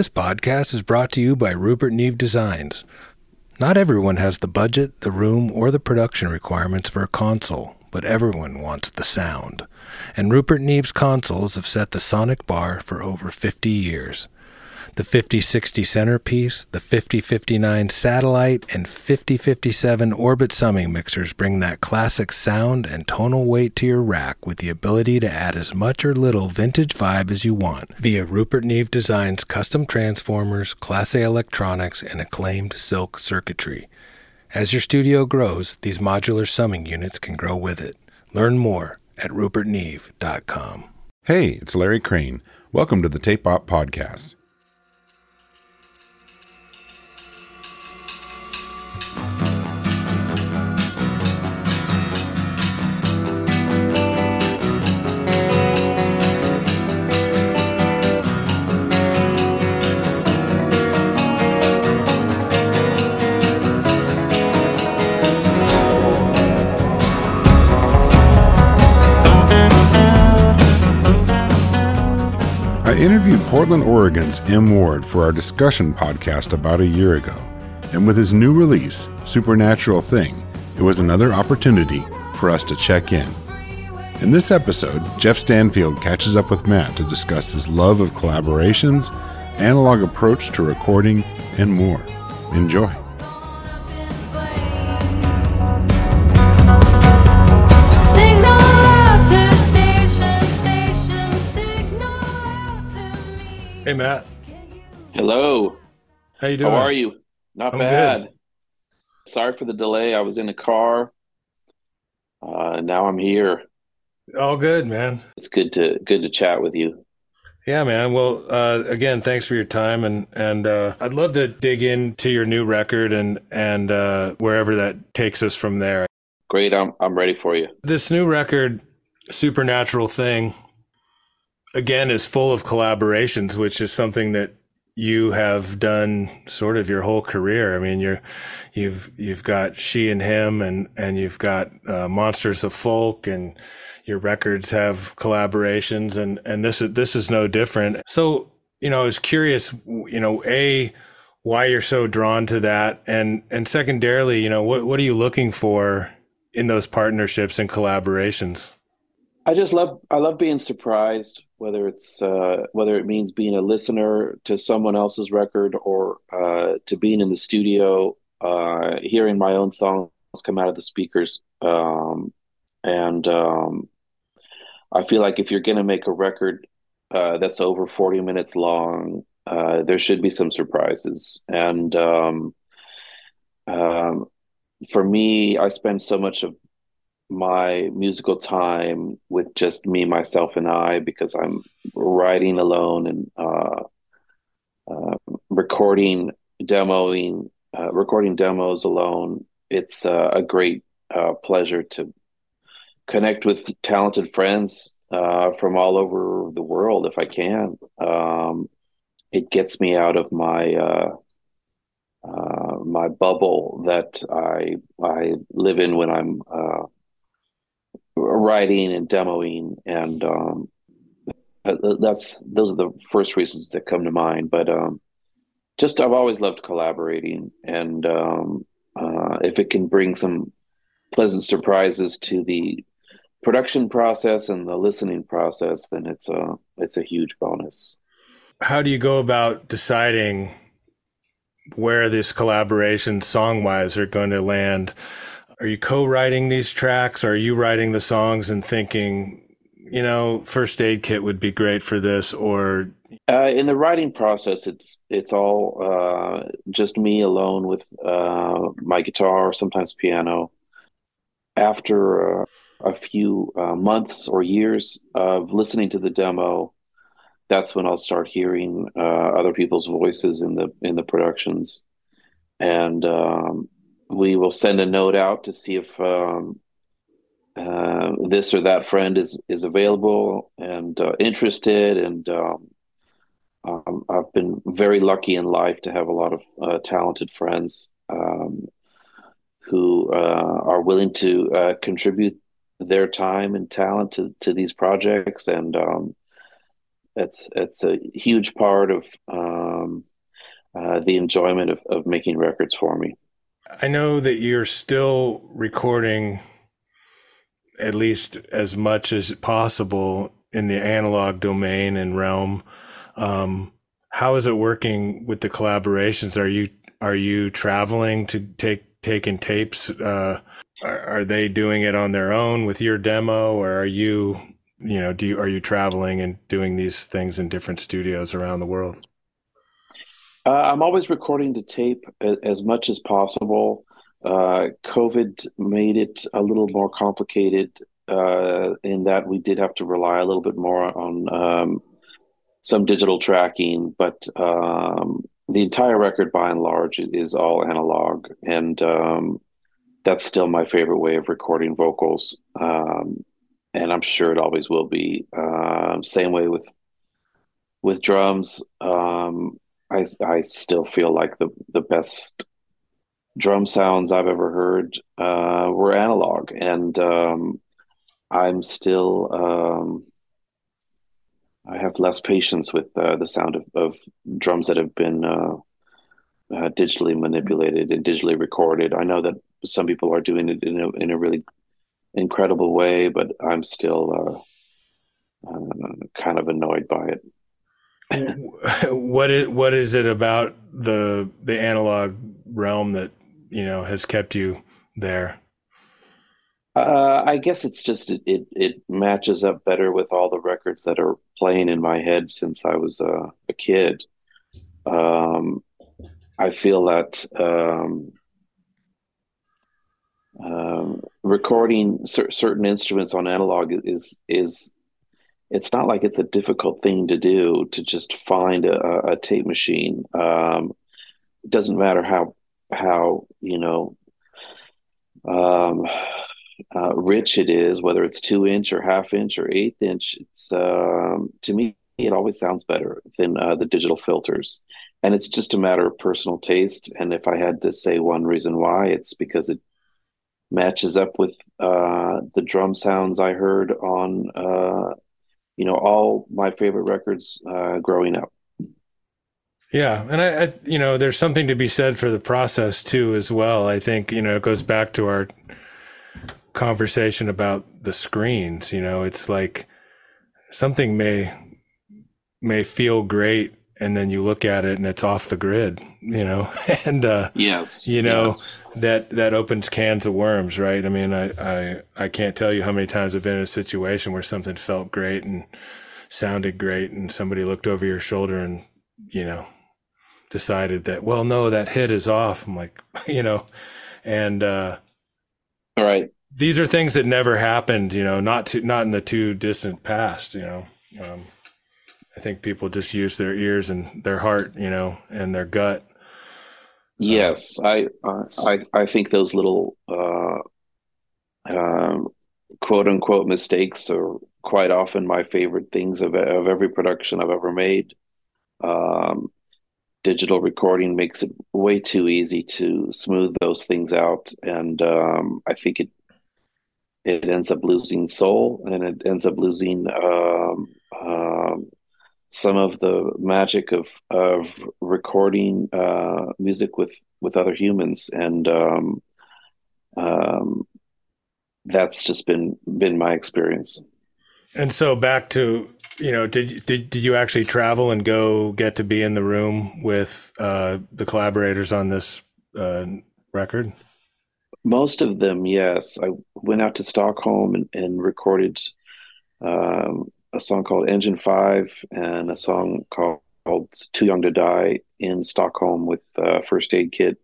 This podcast is brought to you by Rupert Neve Designs. Not everyone has the budget, the room, or the production requirements for a console, but everyone wants the sound. And Rupert Neve's consoles have set the sonic bar for over 50 years the 5060 centerpiece, the 5059 satellite, and 5057 orbit summing mixers bring that classic sound and tonal weight to your rack with the ability to add as much or little vintage vibe as you want via Rupert Neve Designs custom transformers, Class A electronics, and acclaimed silk circuitry. As your studio grows, these modular summing units can grow with it. Learn more at rupertneve.com. Hey, it's Larry Crane. Welcome to the Tape Op Podcast. I interviewed Portland, Oregon's M. Ward for our discussion podcast about a year ago, and with his new release, Supernatural Thing, it was another opportunity for us to check in. In this episode, Geoff Stanfield catches up with Matt to discuss his love of collaborations, analog approach to recording, and more. Enjoy. Signal out to station, station, signal out to me. Hey, Matt. Hello. How you doing? How are you? Not I'm bad. good. Sorry for the delay. I was in a car. Uh, now I'm here. All good, man. It's good to good to chat with you. Yeah, man. Well, uh, again, thanks for your time, and and uh, I'd love to dig into your new record and and uh, wherever that takes us from there. Great. I'm I'm ready for you. This new record, Supernatural Thing, again is full of collaborations, which is something that you have done sort of your whole career. I mean, you're you've you've got she and him, and and you've got uh, Monsters of Folk, and your records have collaborations, and and this is this is no different. So you know, I was curious, you know, a why you're so drawn to that, and and secondarily, you know, what what are you looking for in those partnerships and collaborations? I just love I love being surprised, whether it's uh, whether it means being a listener to someone else's record or uh, to being in the studio, uh, hearing my own songs come out of the speakers, um, and um, I feel like if you're going to make a record uh, that's over 40 minutes long, uh, there should be some surprises. And um, um, for me, I spend so much of my musical time with just me, myself, and I because I'm writing alone and uh, uh, recording, demoing, uh, recording demos alone. It's uh, a great uh, pleasure to connect with talented friends uh, from all over the world if I can. Um, it gets me out of my my bubble that I I live in when I'm writing and demoing, and um, that's those are the first reasons that come to mind. But um, just I've always loved collaborating, and um, uh, if it can bring some pleasant surprises to the production process and the listening process, then it's a it's a huge bonus. How do you go about deciding where this collaboration song wise are going to land? Are you co writing these tracks? Are you writing the songs and thinking, you know, first aid kit would be great for this? Or Uh, in the writing process, it's it's all uh, just me alone with uh, my guitar, sometimes piano. After uh, a few uh, months or years of listening to the demo, that's when I'll start hearing uh, other people's voices in the in the productions, and um, we will send a note out to see if um, uh, this or that friend is is available and uh, interested and. Um, um, I've been very lucky in life to have a lot of uh, talented friends um, who uh, are willing to uh, contribute their time and talent to, to these projects. And um, it's it's a huge part of um, uh, the enjoyment of, of making records for me. I know that you're still recording at least as much as possible in the analog domain and realm. Um, how is it working with the collaborations? Are you are you traveling to take taking tapes? Uh, are, are they doing it on their own with your demo, or are you you know do you are you traveling and doing these things in different studios around the world? Uh, I'm always recording to tape as much as possible. Uh, COVID made it a little more complicated uh, in that we did have to rely a little bit more on um, some digital tracking, but um, the entire record, by and large, is all analog, and um, that's still my favorite way of recording vocals. Um, and I'm sure it always will be. Uh, same way with with drums. Um, I I still feel like the the best drum sounds I've ever heard uh, were analog, and um, I'm still um, I have less patience with uh, the sound of, of, drums that have been uh, uh, digitally manipulated and digitally recorded. I know that some people are doing it in a in a really incredible way, but I'm still uh, uh, kind of annoyed by it. What is what is it about the the analog realm that you know has kept you there? Uh, I guess it's just it, it, it matches up better with all the records that are playing in my head since I was uh, a kid. Um, I feel that um, um, recording cer- certain instruments on analog is is it's not like it's a difficult thing to do to just find a, a tape machine. Um, it doesn't matter how how you know um, uh, rich it is, whether it's two inch or half inch or eighth inch. It's um, to me, it always sounds better than uh, the digital filters, and it's just a matter of personal taste. And if I had to say one reason why, it's because it matches up with uh, the drum sounds I heard on, uh, you know, all my favorite records uh, growing up. Yeah, and I, I, you know, there's something to be said for the process too, as well. I think you know it goes back to our conversation about the screens. You know, it's like something may may feel great and then you look at it and it's off the grid, you know, and, uh, yes, you know, yes. that, that opens cans of worms, right? I mean, I, I, I can't tell you how many times I've been in a situation where something felt great and sounded great and somebody looked over your shoulder and, you know, decided that, well, no, that hit is off. I'm like, you know, and, uh, all right these are things that never happened, you know, not to, not in the too distant past, you know. Um, I think people just use their ears and their heart, you know, and their gut. Yes, I I I think those little uh, um, quote unquote mistakes are quite often my favorite things of of every production I've ever made. Um, digital recording makes it way too easy to smooth those things out, and um, I think it it ends up losing soul and it ends up losing um, um, some of the magic of of recording uh, music with with other humans. And um, um, that's just been been my experience. And so back to you know did did did you actually travel and go get to be in the room with uh, the collaborators on this uh, record? Most of them, yes. I went out to Stockholm and, and recorded um, a song called Engine Five and a song called, called Too Young to Die in Stockholm with uh, First Aid Kit.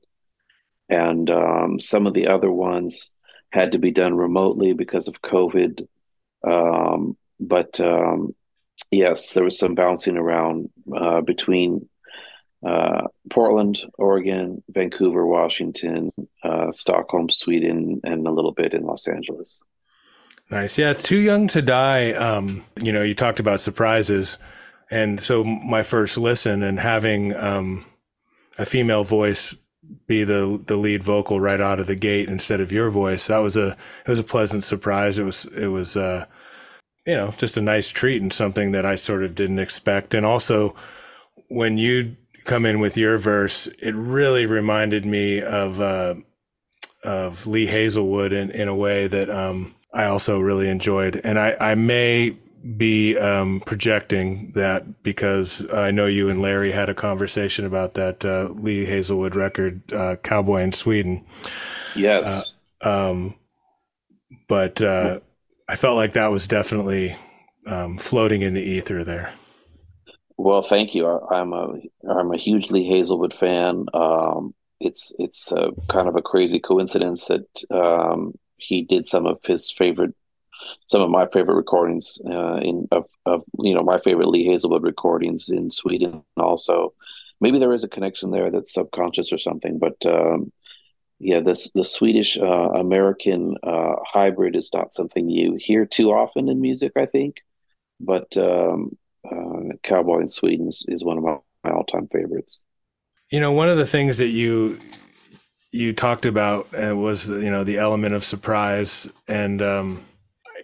And um, some of the other ones had to be done remotely because of COVID. Um, but um, yes, there was some bouncing around uh, between uh, Portland, Oregon, Vancouver, Washington, uh, Stockholm, Sweden, and a little bit in Los Angeles. Nice. Yeah, too young to die. Um, you know, you talked about surprises, and so my first listen and having um, a female voice be the the lead vocal right out of the gate instead of your voice that was a it was a pleasant surprise. It was it was uh, you know, just a nice treat and something that I sort of didn't expect. And also, when you come in with your verse, it really reminded me of uh, of Lee Hazlewood in, in a way that um, I also really enjoyed. And I, I may be um, projecting that because I know you and Larry had a conversation about that uh, Lee Hazlewood record, uh, Cowboy in Sweden. Yes. Um, but uh, I felt like that was definitely um, floating in the ether there. Well, thank you. I, I'm a I'm a hugely Hazlewood fan. Um, it's it's kind of a crazy coincidence that um, he did some of his favorite, some of my favorite recordings uh, in of, of you know my favorite Lee Hazlewood recordings in Sweden. Also, maybe there is a connection there that's subconscious or something. But um, yeah, this the Swedish uh, American uh, hybrid is not something you hear too often in music. I think, but um, uh, Cowboy in Sweden is, is one of my, my all time favorites. You know, one of the things that you you talked about uh, was you know the element of surprise, and um,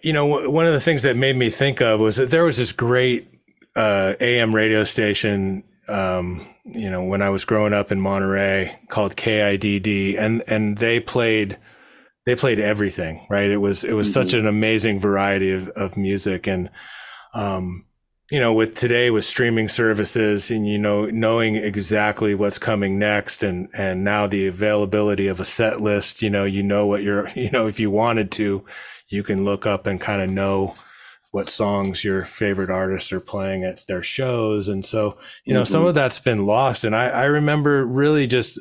you know w- one of the things that made me think of was that there was this great uh, AM radio station. Um, you know, when I was growing up in Monterey, called KIDD, and and they played they played everything. Right? It was it was Mhm. such an amazing variety of of music, and um, you know, with today with streaming services and you know knowing exactly what's coming next and and now the availability of a set list, you know, you know what you're, you know, if you wanted to, you can look up and kind of know what songs your favorite artists are playing at their shows and so, you know, some Mhm. of that's been lost and I I remember really just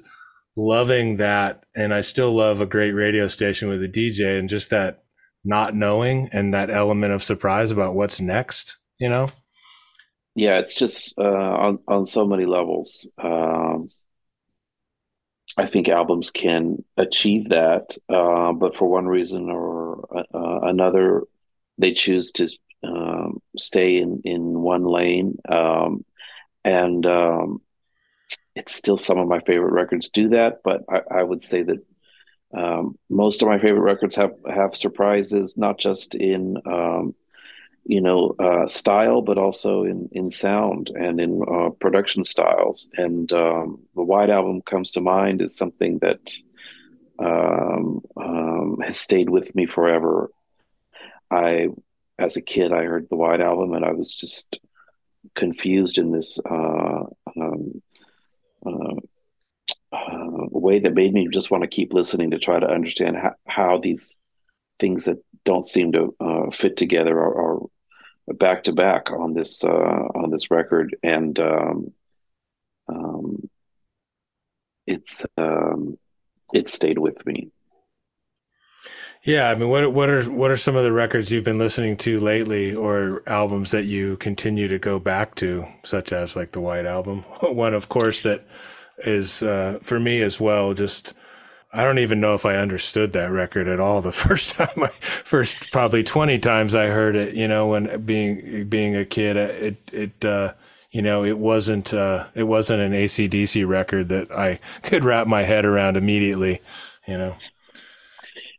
loving that and I still love a great radio station with a DJ and just that not knowing and that element of surprise about what's next, you know? Yeah, it's just uh, on on so many levels. Um, I think albums can achieve that, uh, but for one reason or uh, another, they choose to um, stay in in one lane. Um, and um, it's still some of my favorite records do that, but I, I would say that um, most of my favorite records have have surprises, not just in um, you know uh, style, but also in in sound and in uh, production styles. And um, the White Album comes to mind as something that um, um, has stayed with me forever. I, as a kid, I heard the White Album, and I was just confused in this uh, um, uh, uh, way that made me just want to keep listening to try to understand how, how these things that don't seem to uh, fit together are, back to back on this uh, on this record, and um, um, it's um, it stayed with me. Yeah, I mean, what what are what are some of the records you've been listening to lately, or albums that you continue to go back to, such as like the White Album? One, of course, that is uh, for me as well. Just I don't even know if I understood that record at all the first time. I first probably twenty times I heard it. You know, when being being a kid, it it. Uh, you know, it wasn't uh, it wasn't an ACDC record that I could wrap my head around immediately. You know.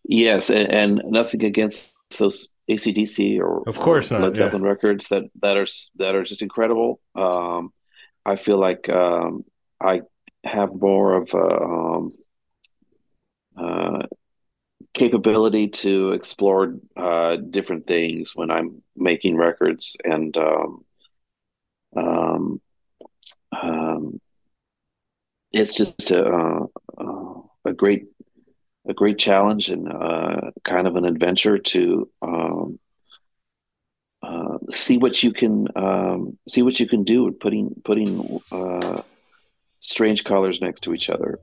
Yes, and, and nothing against those ACDC or Of course or not, Led yeah. Zeppelin records that that are that are just incredible. Um, I feel like um, I have more of a um, uh, capability to explore uh, different things when I'm making records, and um, um, um, it's just a, uh, a great a great challenge and uh, kind of an adventure to um, uh, see what you can um, see what you can do with putting putting uh, strange colors next to each other.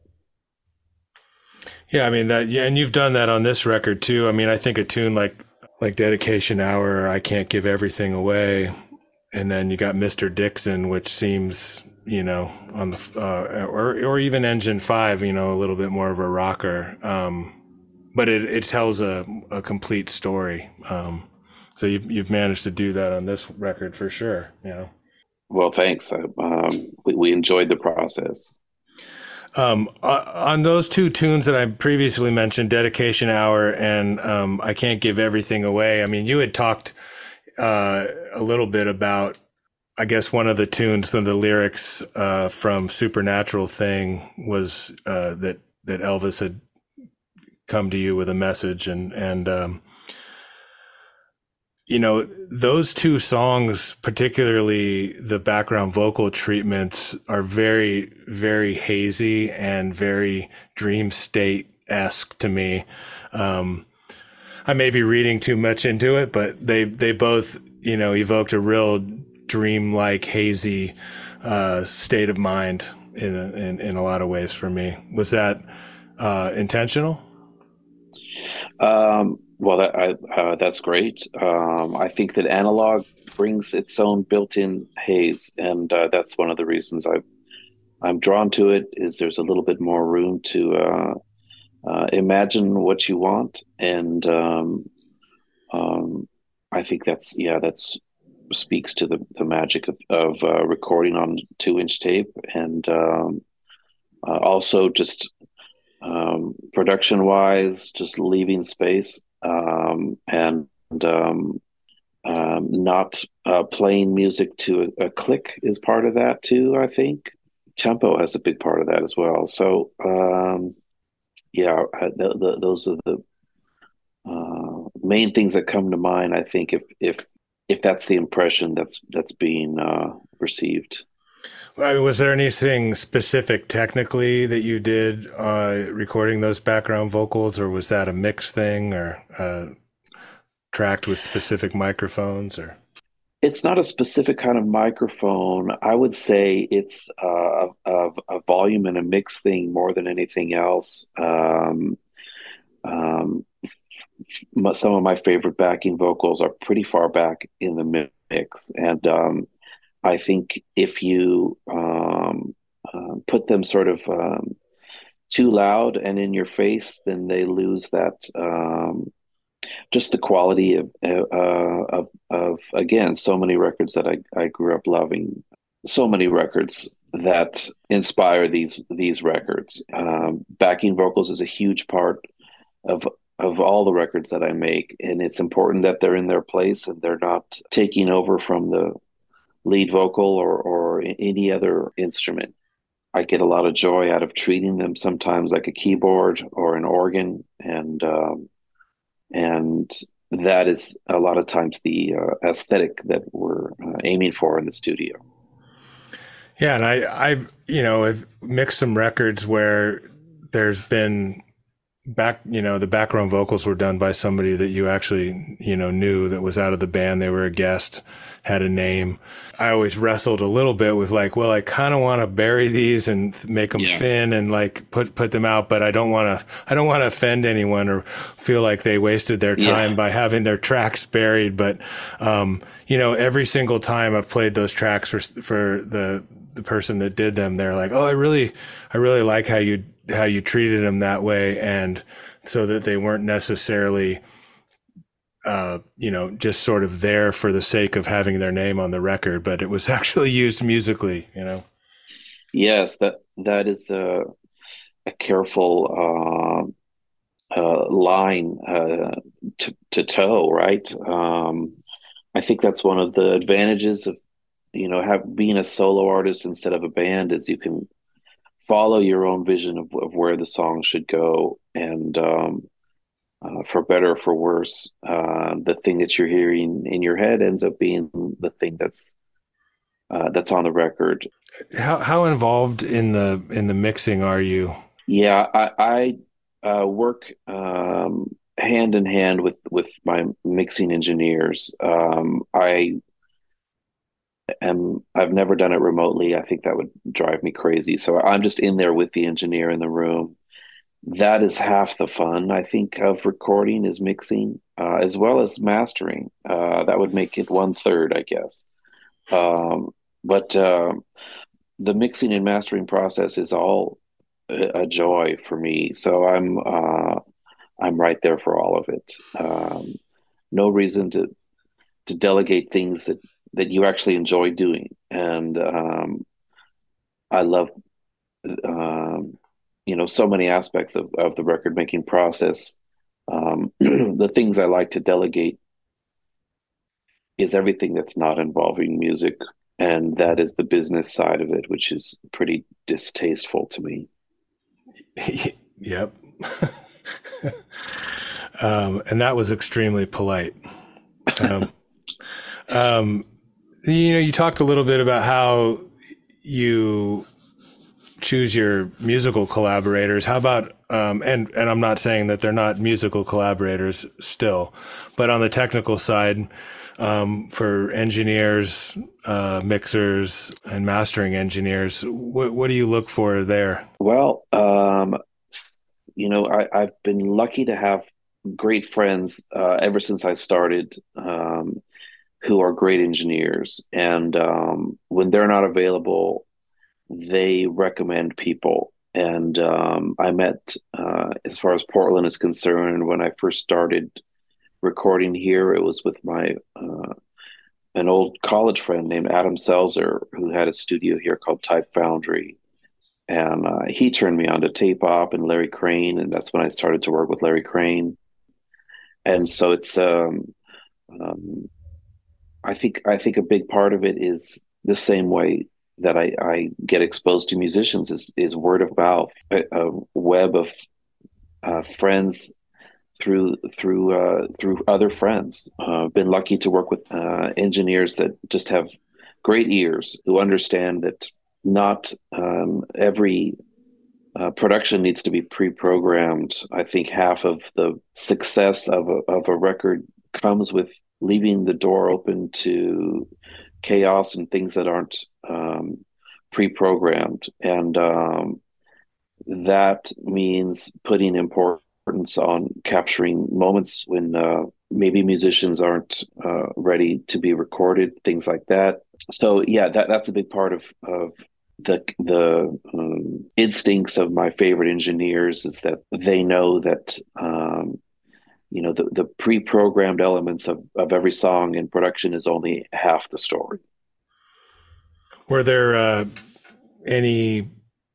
Yeah, I mean that. Yeah, and you've done that on this record too. I mean, I think a tune like like Dedication Hour, I can't give everything away, and then you got Mister Dixon, which seems you know on the uh, or or even Engine Five, you know, a little bit more of a rocker. Um, but it it tells a a complete story. Um, so you've you've managed to do that on this record for sure. You know. Well, thanks. Um, we, we enjoyed the process. Um, uh, on those two tunes that I previously mentioned, Dedication Hour and um, I Can't Give Everything Away, I mean, you had talked uh, a little bit about, I guess, one of the tunes, of the lyrics uh, from Supernatural Thing was uh, that that Elvis had come to you with a message, and and um, you know those two songs, particularly the background vocal treatments, are very very hazy and very dream state esque to me. Um, I may be reading too much into it, but they they both you know evoked a real dream-like, hazy uh, state of mind in, a, in in a lot of ways for me. Was that uh, intentional? Um, well, that, I, uh, that's great. Um, I think that analog brings its own built-in haze, and uh, that's one of the reasons I I'm drawn to it. Is there's a little bit more room to uh, uh, imagine what you want, and um, um, I think that's yeah, that's speaks to the, the magic of, of uh, recording on two inch tape, and um, uh, also just um, production wise, just leaving space um, and um, not uh, playing music to a, a click is part of that too. I think tempo has a big part of that as well. So um, yeah, the, the, those are the uh, main things that come to mind. I think if if if that's the impression that's that's being uh, received. Was there anything specific technically that you did uh, recording those background vocals, or was that a mix thing, or uh, tracked with specific microphones, or? It's not a specific kind of microphone. I would say it's uh, a, a, volume and a mix thing more than anything else. Um, um, some of my favorite backing vocals are pretty far back in the mix, and um, I think if you um, uh, put them sort of um, too loud and in your face, then they lose that um, just the quality of, uh, of, of again so many records that I, I grew up loving. So many records that inspire these these records. Um, backing vocals is a huge part of of all the records that I make and it's important that they're in their place and they're not taking over from the lead vocal or or any other instrument I get a lot of joy out of treating them sometimes like a keyboard or an organ and um, and that is a lot of times the uh, aesthetic that we're uh, aiming for in the studio. Yeah, and I, I, you know, I've mixed some records where there's been back, you know, the background vocals were done by somebody that you actually, you know, knew that was out of the band. They were a guest had a name. I always wrestled a little bit with like, well, I kind of want to bury these and make them yeah. thin and like put put them out, but I don't want to I don't want to offend anyone or feel like they wasted their time yeah. by having their tracks buried. But um, you know, every single time I've played those tracks for for the the person that did them, they're like, oh, I really I really like how you how you treated them that way, and so that they weren't necessarily uh, you know, just sort of there for the sake of having their name on the record, but it was actually used musically, you know. Yes, that that is a, a careful uh, uh, line uh, to to toe, right? Um, I think that's one of the advantages of you know have being a solo artist instead of a band is you can follow your own vision of, of where the song should go and um, uh, for better or for worse, uh, the thing that you're hearing in your head ends up being the thing that's uh, that's on the record. How how involved in the in the mixing are you? Yeah, I, I uh, work um, hand in hand with with my mixing engineers. Um, I am I've never done it remotely. I think that would drive me crazy. So I'm just in there with the engineer in the room that is half the fun I think of recording is mixing uh, as well as mastering. Uh, that would make it one third, I guess. Um, but uh, the mixing and mastering process is all a, a joy for me. So I'm uh, I'm right there for all of it. Um, no reason to to delegate things that that you actually enjoy doing, and um, I love um, you know so many aspects of, of the record making process um, the things i like to delegate is everything that's not involving music. And that is the business side of it, which is pretty distasteful to me. yep. um, and that was extremely polite. Um, um, you know, you talked a little bit about how you choose your musical collaborators. How about um, and and I'm not saying that they're not musical collaborators still, but on the technical side, um, for engineers, uh, mixers, and mastering engineers, what what do you look for there? Well, um, you know, I, I've been lucky to have great friends uh, ever since I started um, who are great engineers. And um, when they're not available, they recommend people. And um, I met, uh, as far as Portland is concerned, when I first started recording here, it was with my uh, an old college friend named Adam Selzer, who had a studio here called Type Foundry. And uh, he turned me on to Tape Op and Larry Crane, and that's when I started to work with Larry Crane. And so it's, um, um, I think, I think a big part of it is the same way that I, I get exposed to musicians is is word of mouth, a, a web of uh, friends through through uh, through other friends. Uh, been lucky to work with uh, engineers that just have great ears who understand that not um, every uh, production needs to be pre-programmed. I think half of the success of a, of a record comes with leaving the door open to chaos and things that aren't um, pre-programmed, and um, that means putting importance on capturing moments when uh, maybe musicians aren't uh, ready to be recorded, things like that. So yeah, that that's a big part of of the the um, instincts of my favorite engineers is that they know that um, you know the, the pre-programmed elements of, of every song in production is only half the story were there uh, any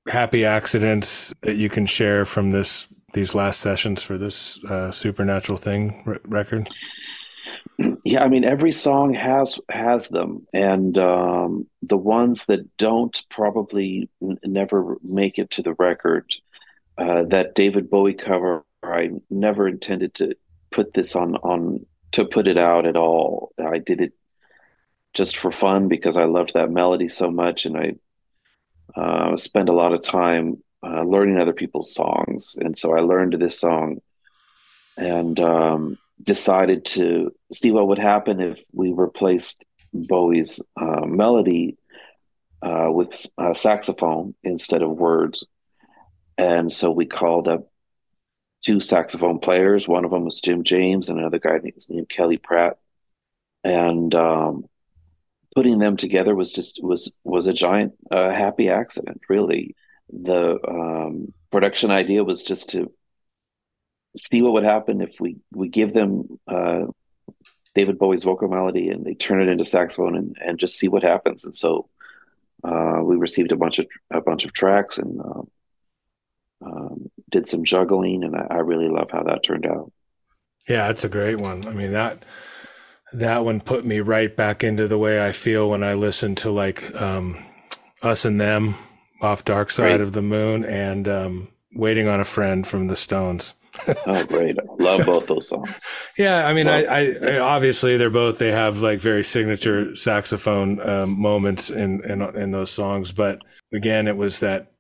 happy accidents that you can share from this these last sessions for this uh, supernatural thing r- record? Yeah, I mean every song has has them, and um, the ones that don't probably n- never make it to the record. Uh, that David Bowie cover, I never intended to put this on on to put it out at all. I did it just for fun because I loved that melody so much, and I uh, spend a lot of time uh, learning other people's songs, and so I learned this song, and um, decided to see what would happen if we replaced Bowie's uh, melody uh, with saxophone instead of words, and so we called up two saxophone players. One of them was Jim James, and another guy named Kelly Pratt, and um, putting them together was just was was a giant uh, happy accident really. The um, production idea was just to see what would happen if we we give them uh, David Bowie's vocal melody and they turn it into saxophone and, and just see what happens. And so uh, we received a bunch of a bunch of tracks and um, um did some juggling and I, I really love how that turned out yeah that's a great one I mean that that one put me right back into the way I feel when I listen to like um, us and them off Dark Side great. of the Moon and um, Waiting on a Friend from the Stones. oh, great! Love both those songs. Yeah, I mean, I, I, I, obviously they're both they have like very signature saxophone um, moments in, in in those songs, but again, it was that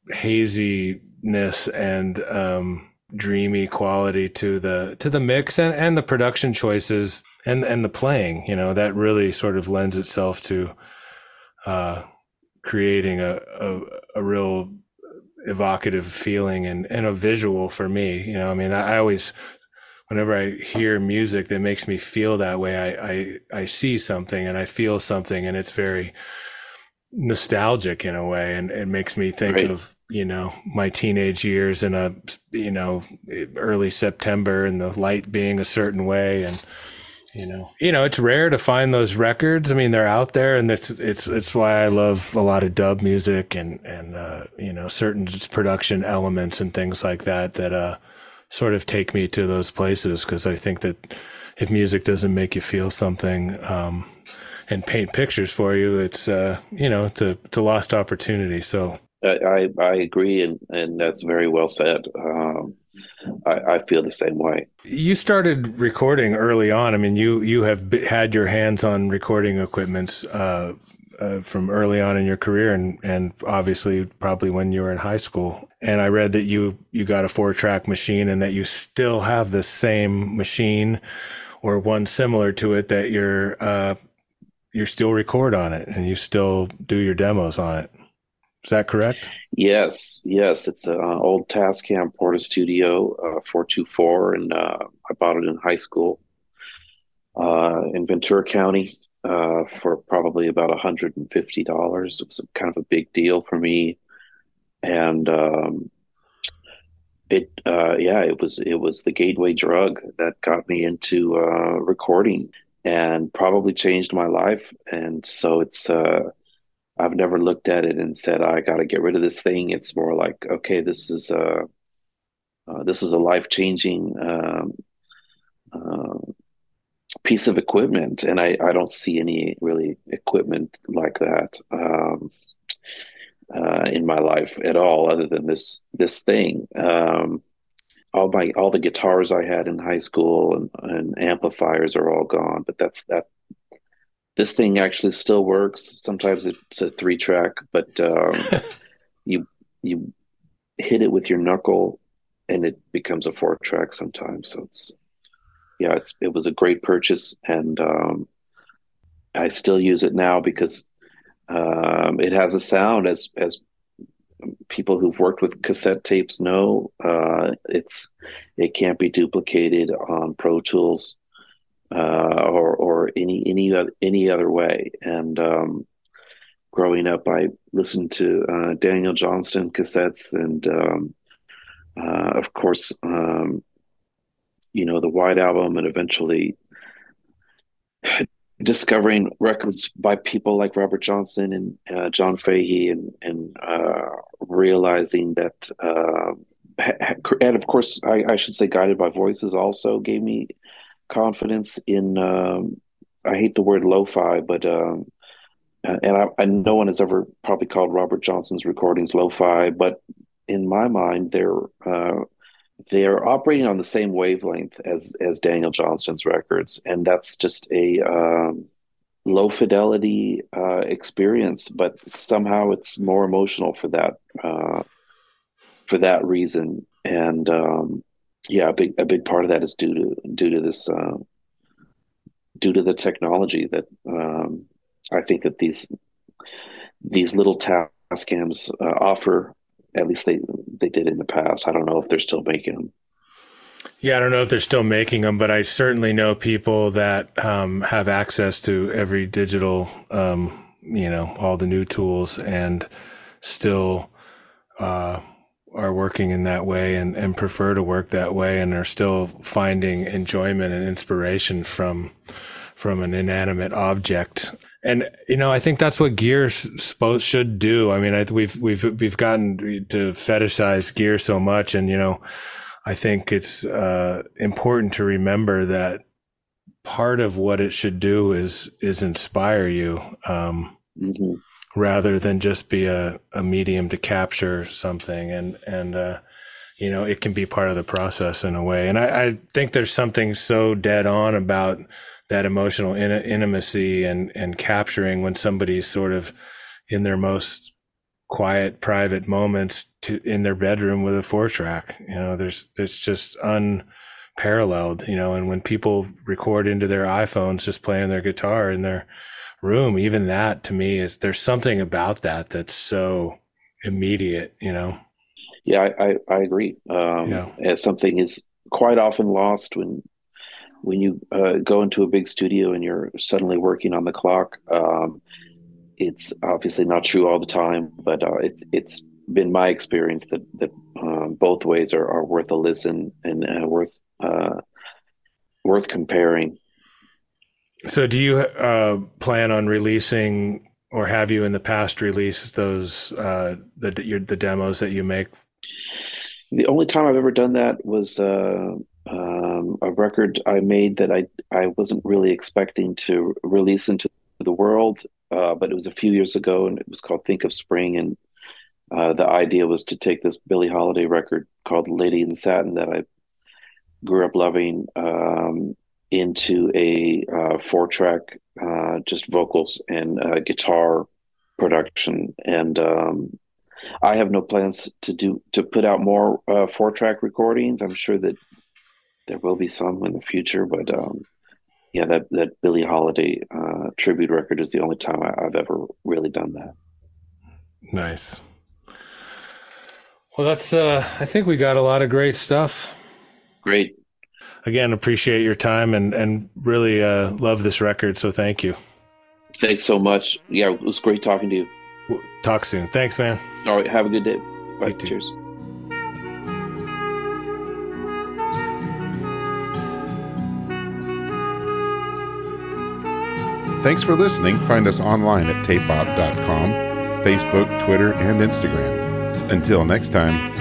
haziness and um, dreamy quality to the to the mix and, and the production choices and and the playing you know that really sort of lends itself to uh, creating a, a, a real evocative feeling and and a visual for me you know i mean I, I, always whenever i hear music that makes me feel that way I, I i see something and i feel something and it's very nostalgic in a way and it makes me think right. of you know my teenage years in a you know early september and the light being a certain way and you know you know it's rare to find those records i mean they're out there and it's it's it's why i love a lot of dub music and and uh, you know certain production elements and things like that that uh sort of take me to those places because i think that if music doesn't make you feel something um, and paint pictures for you, it's uh, you know it's a it's a lost opportunity. So I I, agree, and and that's very well said. Um, I, I feel the same way. you started recording early on. I mean, you you have had your hands on recording equipments uh, uh, from early on in your career, and and obviously probably when you were in high school. And I read that you you got a four track machine, and that you still have the same machine or one similar to it that you're uh, you still record on it, and you still do your demos on it. Is that correct? Yes, yes, it's an old Tascam Portastudio uh, 424, and uh, I bought it in high school uh, in Ventura County uh, for probably about $150. It was kind of a big deal for me, and um, it, uh, yeah, it was it was the gateway drug that got me into uh, recording and probably changed my life. And so it's uh, I've never looked at it and said I got to get rid of this thing. It's more like okay, this is a uh, this is a life changing um, uh, piece of equipment, and I I don't see any really equipment like that um, uh, in my life at all, other than this this thing. Um, all my all the guitars I had in high school and, and amplifiers are all gone, but that's that this thing actually still works. Sometimes it's a three track, but um, you you hit it with your knuckle, and it becomes a four track sometimes. So it's yeah, it's it was a great purchase, and um, I still use it now because um, it has a sound as as people who've worked with cassette tapes know. Uh, it's it can't be duplicated on Pro Tools uh, or or any any any other way. And um, growing up, I listened to uh, Daniel Johnston cassettes, and um, uh, of course, um, you know the White Album, and eventually discovering records by people like Robert Johnson and uh, John Fahey, and and uh, realizing that. Uh, and of course, I, I should say, guided by voices also gave me confidence in um, I hate the word lo-fi, but um, and I, I, no one has ever probably called Robert Johnson's recordings lo-fi, but in my mind, they're uh, they're operating on the same wavelength as as Daniel Johnston's records, and that's just a um, low fidelity uh, experience, but somehow it's more emotional for that uh, for that reason, and um, yeah, a big a big part of that is due to due to this uh, due to the technology that um, I think that these these little Tascams uh, offer. At least they they did in the past. I don't know if they're still making them. Yeah, I don't know if they're still making them, but I certainly know people that um, have access to every digital, um, you know, all the new tools, and still uh, are working in that way and, and prefer to work that way and are still finding enjoyment and inspiration from from an inanimate object. And you know, I think that's what gear supposed should do. I mean, I, we've we've we've gotten to fetishize gear so much, and you know, I think it's uh, important to remember that part of what it should do is is inspire you. Um, mm-hmm rather than just be a, a medium to capture something. And and uh, you know it can be part of the process in a way. And I, I think there's something so dead on about that emotional in- intimacy and and capturing when somebody's sort of in their most quiet private moments to in their bedroom with a four track. You know there's there's just unparalleled you know and when people record into their iphones just playing their guitar in their room, even that to me is there's something about that that's so immediate, you know? Yeah, I, I, I agree. Um, yeah. As something is quite often lost when when you uh, go into a big studio and you're suddenly working on the clock. Um, it's obviously not true all the time, but uh, it, it's been my experience that that um, both ways are, are worth a listen and uh, worth uh, worth comparing. So, do you uh, plan on releasing, or have you in the past released those uh, the your, the demos that you make? The only time I've ever done that was uh, um, a record I made that I I wasn't really expecting to release into the world, uh, but it was a few years ago, and it was called Think of Spring, and uh, the idea was to take this Billie Holiday record called Lady in Satin that I grew up loving um, into a uh, four track, uh, just vocals and uh, guitar production. And um, I have no plans to do to put out more uh, four track recordings. I'm sure that there will be some in the future, but um, yeah, that that Billie Holiday uh, tribute record is the only time I, I've ever really done that. Nice. Well, that's. Uh, I think we got a lot of great stuff. Great. Again, appreciate your time and and really uh, love this record. So thank you. Thanks so much. Yeah, it was great talking to you. Talk soon. Thanks, man. All right, have a good day. Bye. You too. Cheers. Thanks for listening. Find us online at tapeop.com, Facebook, Twitter, and Instagram. Until next time,